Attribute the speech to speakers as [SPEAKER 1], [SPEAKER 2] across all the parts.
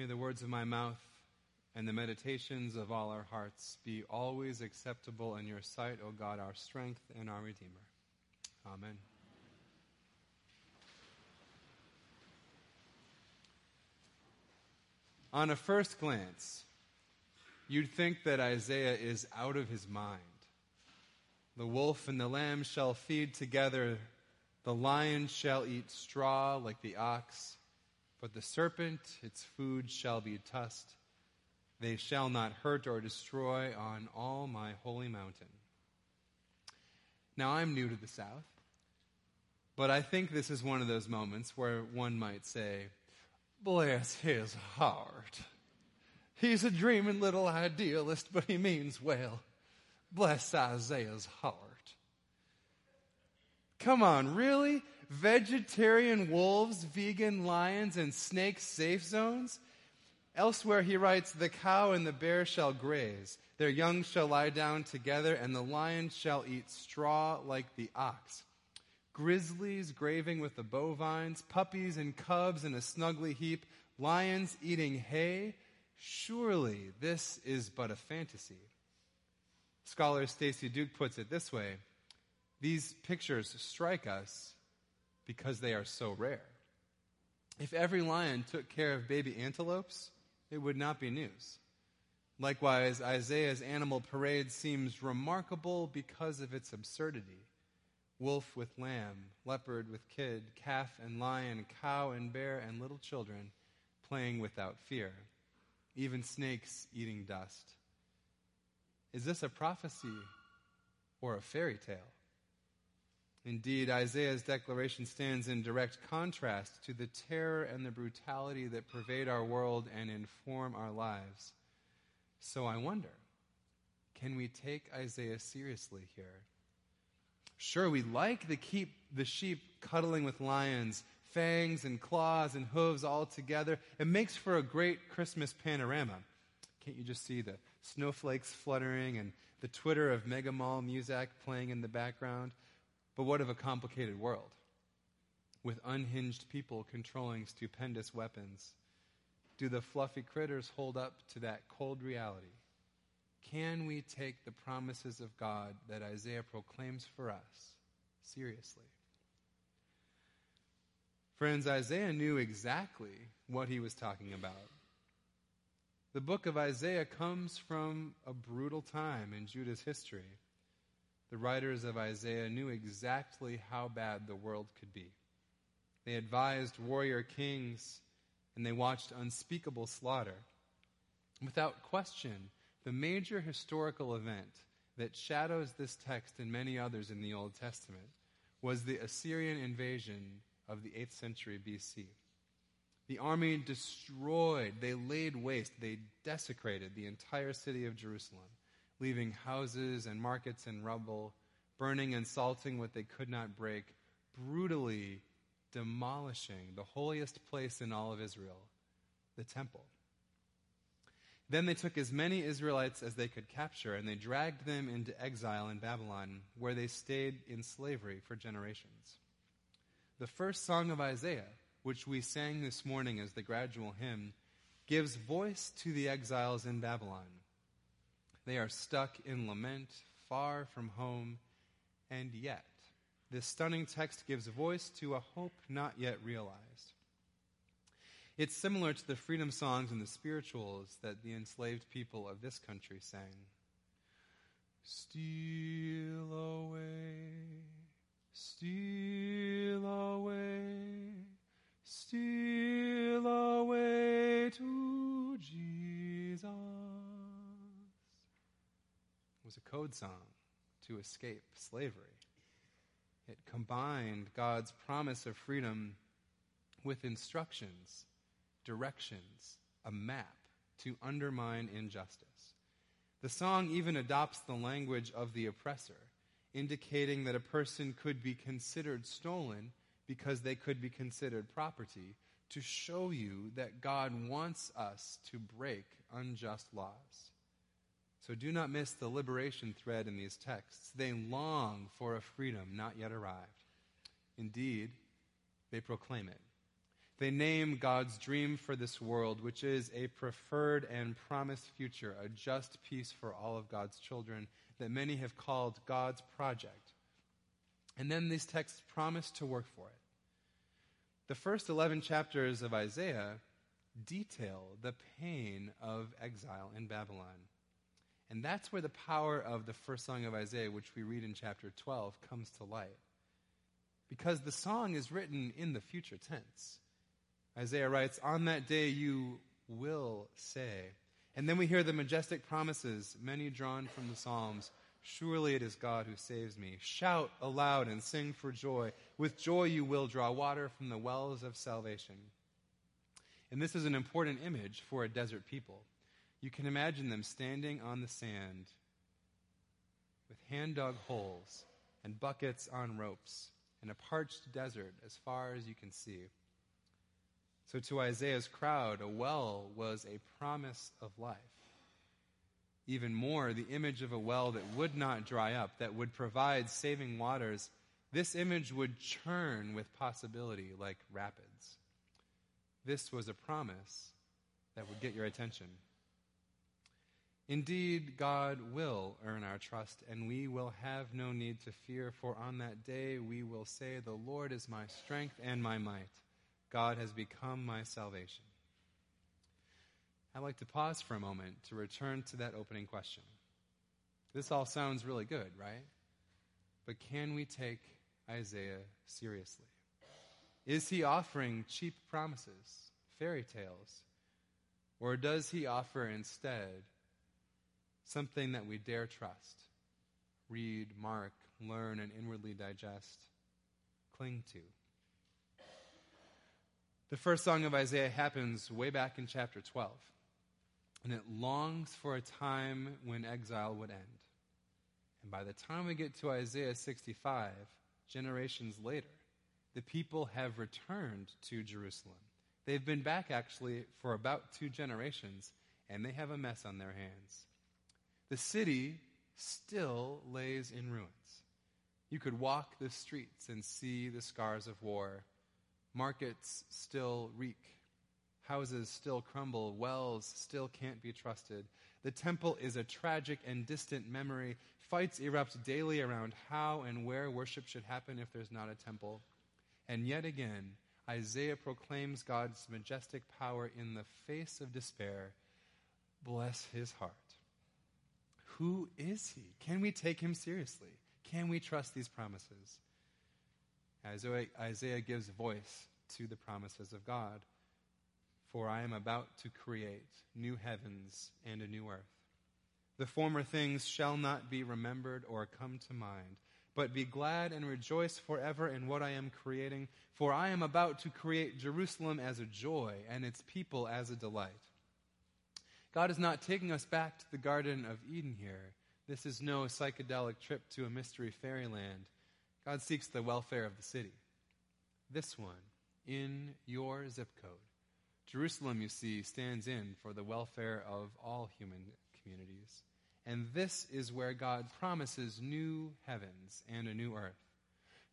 [SPEAKER 1] May the words of my mouth and the meditations of all our hearts be always acceptable in your sight, O God, our strength and our Redeemer. Amen. On a first glance, you'd think that Isaiah is out of his mind. The wolf and the lamb shall feed together, the lion shall eat straw like the ox, but the serpent, its food shall be tusked. They shall not hurt or destroy on all my holy mountain. Now, I'm new to the South, but I think this is one of those moments where one might say, Bless his heart. He's a dreaming little idealist, but he means well. Bless Isaiah's heart. Come on, really? Vegetarian wolves, vegan lions, and snake safe zones? Elsewhere, he writes, The cow and the bear shall graze, their young shall lie down together, and the lion shall eat straw like the ox. Grizzlies grazing with the bovines, puppies and cubs in a snuggly heap, lions eating hay. Surely this is but a fantasy. Scholar Stacy Duke puts it this way These pictures strike us because they are so rare. If every lion took care of baby antelopes, it would not be news. Likewise, Isaiah's animal parade seems remarkable because of its absurdity. Wolf with lamb, leopard with kid, calf and lion, cow and bear, and little children playing without fear, even snakes eating dust. Is this a prophecy or a fairy tale? Indeed, Isaiah's declaration stands in direct contrast to the terror and the brutality that pervade our world and inform our lives. So I wonder can we take Isaiah seriously here? Sure, we like the keep the sheep cuddling with lions, fangs and claws and hooves all together. It makes for a great Christmas panorama. Can't you just see the snowflakes fluttering and the twitter of Mega Mall Muzak playing in the background? But what of a complicated world? With unhinged people controlling stupendous weapons, do the fluffy critters hold up to that cold reality? Can we take the promises of God that Isaiah proclaims for us seriously? Friends, Isaiah knew exactly what he was talking about. The book of Isaiah comes from a brutal time in Judah's history. The writers of Isaiah knew exactly how bad the world could be. They advised warrior kings and they watched unspeakable slaughter. Without question, the major historical event that shadows this text and many others in the Old Testament was the Assyrian invasion of the 8th century BC. The army destroyed, they laid waste, they desecrated the entire city of Jerusalem, leaving houses and markets in rubble, burning and salting what they could not break, brutally demolishing the holiest place in all of Israel, the temple. Then they took as many Israelites as they could capture, and they dragged them into exile in Babylon, where they stayed in slavery for generations. The first song of Isaiah, which we sang this morning as the gradual hymn, gives voice to the exiles in Babylon. They are stuck in lament, far from home, and yet, this stunning text gives voice to a hope not yet realized. It's similar to the freedom songs and the spirituals that the enslaved people of this country sang. Steal away, steal away, steal away to Jesus. Was a code song to escape slavery. It combined God's promise of freedom with instructions, directions, a map to undermine injustice. The song even adopts the language of the oppressor, indicating that a person could be considered stolen because they could be considered property, to show you that God wants us to break unjust laws. So do not miss the liberation thread in these texts. They long for a freedom not yet arrived. Indeed, they proclaim it. They name God's dream for this world, which is a preferred and promised future, a just peace for all of God's children, that many have called God's project. And then these texts promise to work for it. The first 11 chapters of Isaiah detail the pain of exile in Babylon. And that's where the power of the first song of Isaiah, which we read in chapter 12, comes to light. Because the song is written in the future tense. Isaiah writes, On that day you will say. And then we hear the majestic promises, many drawn from the Psalms. Surely it is God who saves me. Shout aloud and sing for joy. With joy you will draw water from the wells of salvation. And this is an important image for a desert people. You can imagine them standing on the sand with hand dug holes and buckets on ropes in a parched desert as far as you can see. So, to Isaiah's crowd, a well was a promise of life. Even more, the image of a well that would not dry up, that would provide saving waters, this image would churn with possibility like rapids. This was a promise that would get your attention. Indeed, God will earn our trust, and we will have no need to fear, for on that day we will say, The Lord is my strength and my might. God has become my salvation. I'd like to pause for a moment to return to that opening question. This all sounds really good, right? But can we take Isaiah seriously? Is he offering cheap promises, fairy tales? Or does he offer instead something that we dare trust, read, mark, learn, and inwardly digest, cling to? The first song of Isaiah happens way back in chapter 12, and it longs for a time when exile would end. And by the time we get to Isaiah 65, generations later, the people have returned to Jerusalem. They've been back actually for about two generations, and they have a mess on their hands. The city still lays in ruins. You could walk the streets and see the scars of war Markets still reek. Houses still crumble. Wells still can't be trusted. The temple is a tragic and distant memory. Fights erupt daily around how and where worship should happen if there's not a temple. And yet again, Isaiah proclaims God's majestic power in the face of despair. Bless his heart. Who is he? Can we take him seriously? Can we trust these promises? Isaiah, Isaiah gives voice to the promises of God. For I am about to create new heavens and a new earth. The former things shall not be remembered or come to mind, but be glad and rejoice forever in what I am creating, for I am about to create Jerusalem as a joy and its people as a delight. God is not taking us back to the Garden of Eden here. This is no psychedelic trip to a mystery fairyland. God seeks the welfare of the city. This one, in your zip code. Jerusalem, you see, stands in for the welfare of all human communities. And this is where God promises new heavens and a new earth.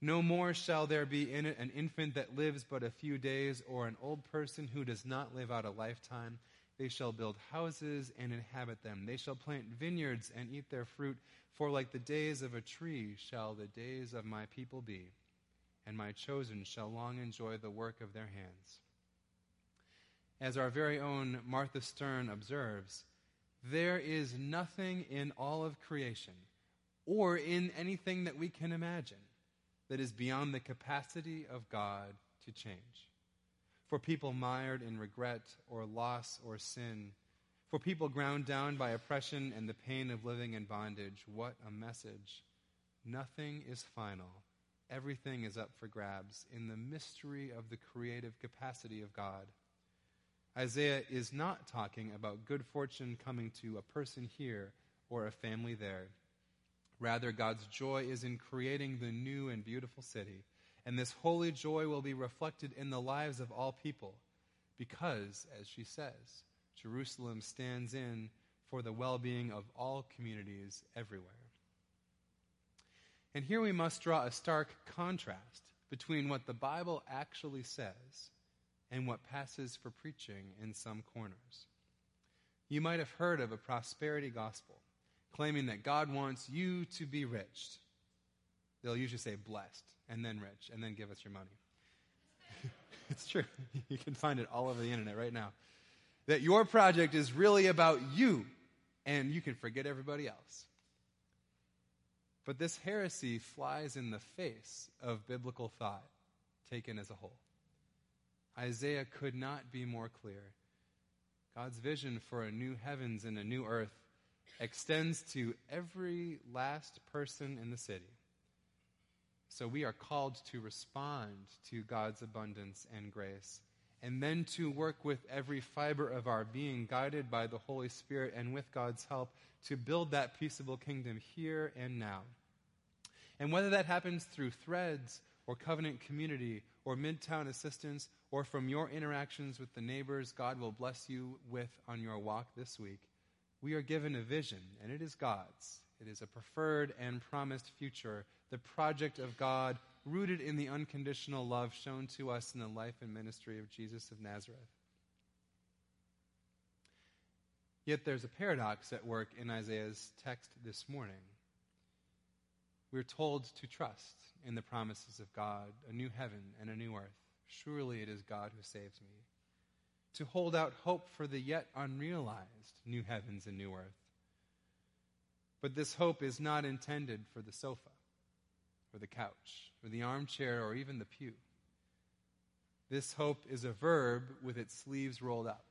[SPEAKER 1] No more shall there be in it an infant that lives but a few days, or an old person who does not live out a lifetime. They shall build houses and inhabit them. They shall plant vineyards and eat their fruit. For like the days of a tree shall the days of my people be, and my chosen shall long enjoy the work of their hands. As our very own Martha Sterne observes, there is nothing in all of creation, or in anything that we can imagine, that is beyond the capacity of God to change. For people mired in regret or loss or sin, for people ground down by oppression and the pain of living in bondage, what a message. Nothing is final. Everything is up for grabs in the mystery of the creative capacity of God. Isaiah is not talking about good fortune coming to a person here or a family there. Rather, God's joy is in creating the new and beautiful city. And this holy joy will be reflected in the lives of all people. Because, as she says, Jerusalem stands in for the well being of all communities everywhere. And here we must draw a stark contrast between what the Bible actually says and what passes for preaching in some corners. You might have heard of a prosperity gospel claiming that God wants you to be rich. They'll usually say blessed, and then rich, and then give us your money. it's true. You can find it all over the internet right now. That your project is really about you, and you can forget everybody else. But this heresy flies in the face of biblical thought taken as a whole. Isaiah could not be more clear. God's vision for a new heavens and a new earth extends to every last person in the city. So we are called to respond to God's abundance and grace, and then to work with every fiber of our being, guided by the Holy Spirit and with God's help, to build that peaceable kingdom here and now. And whether that happens through threads or covenant community or midtown assistance or from your interactions with the neighbors God will bless you with on your walk this week, we are given a vision, and it is God's. It is a preferred and promised future, the project of God rooted in the unconditional love shown to us in the life and ministry of Jesus of Nazareth. Yet there's a paradox at work in Isaiah's text this morning. We're told to trust in the promises of God, a new heaven and a new earth. Surely it is God who saves me. To hold out hope for the yet unrealized new heavens and new earth. But this hope is not intended for the sofa, or the couch, or the armchair, or even the pew. This hope is a verb with its sleeves rolled up.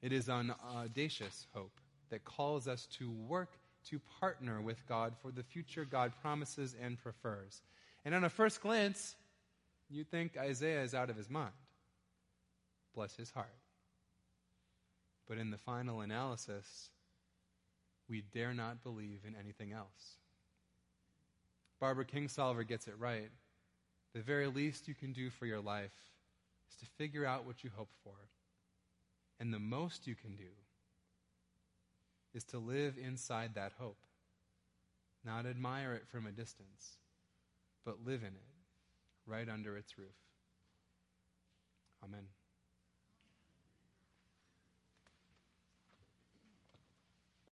[SPEAKER 1] It is an audacious hope that calls us to work to partner with God for the future God promises and prefers. And on a first glance, you think Isaiah is out of his mind. Bless his heart. But in the final analysis, we dare not believe in anything else. Barbara Kingsolver gets it right. The very least you can do for your life is to figure out what you hope for. And the most you can do is to live inside that hope, not admire it from a distance, but live in it, right under its roof. Amen.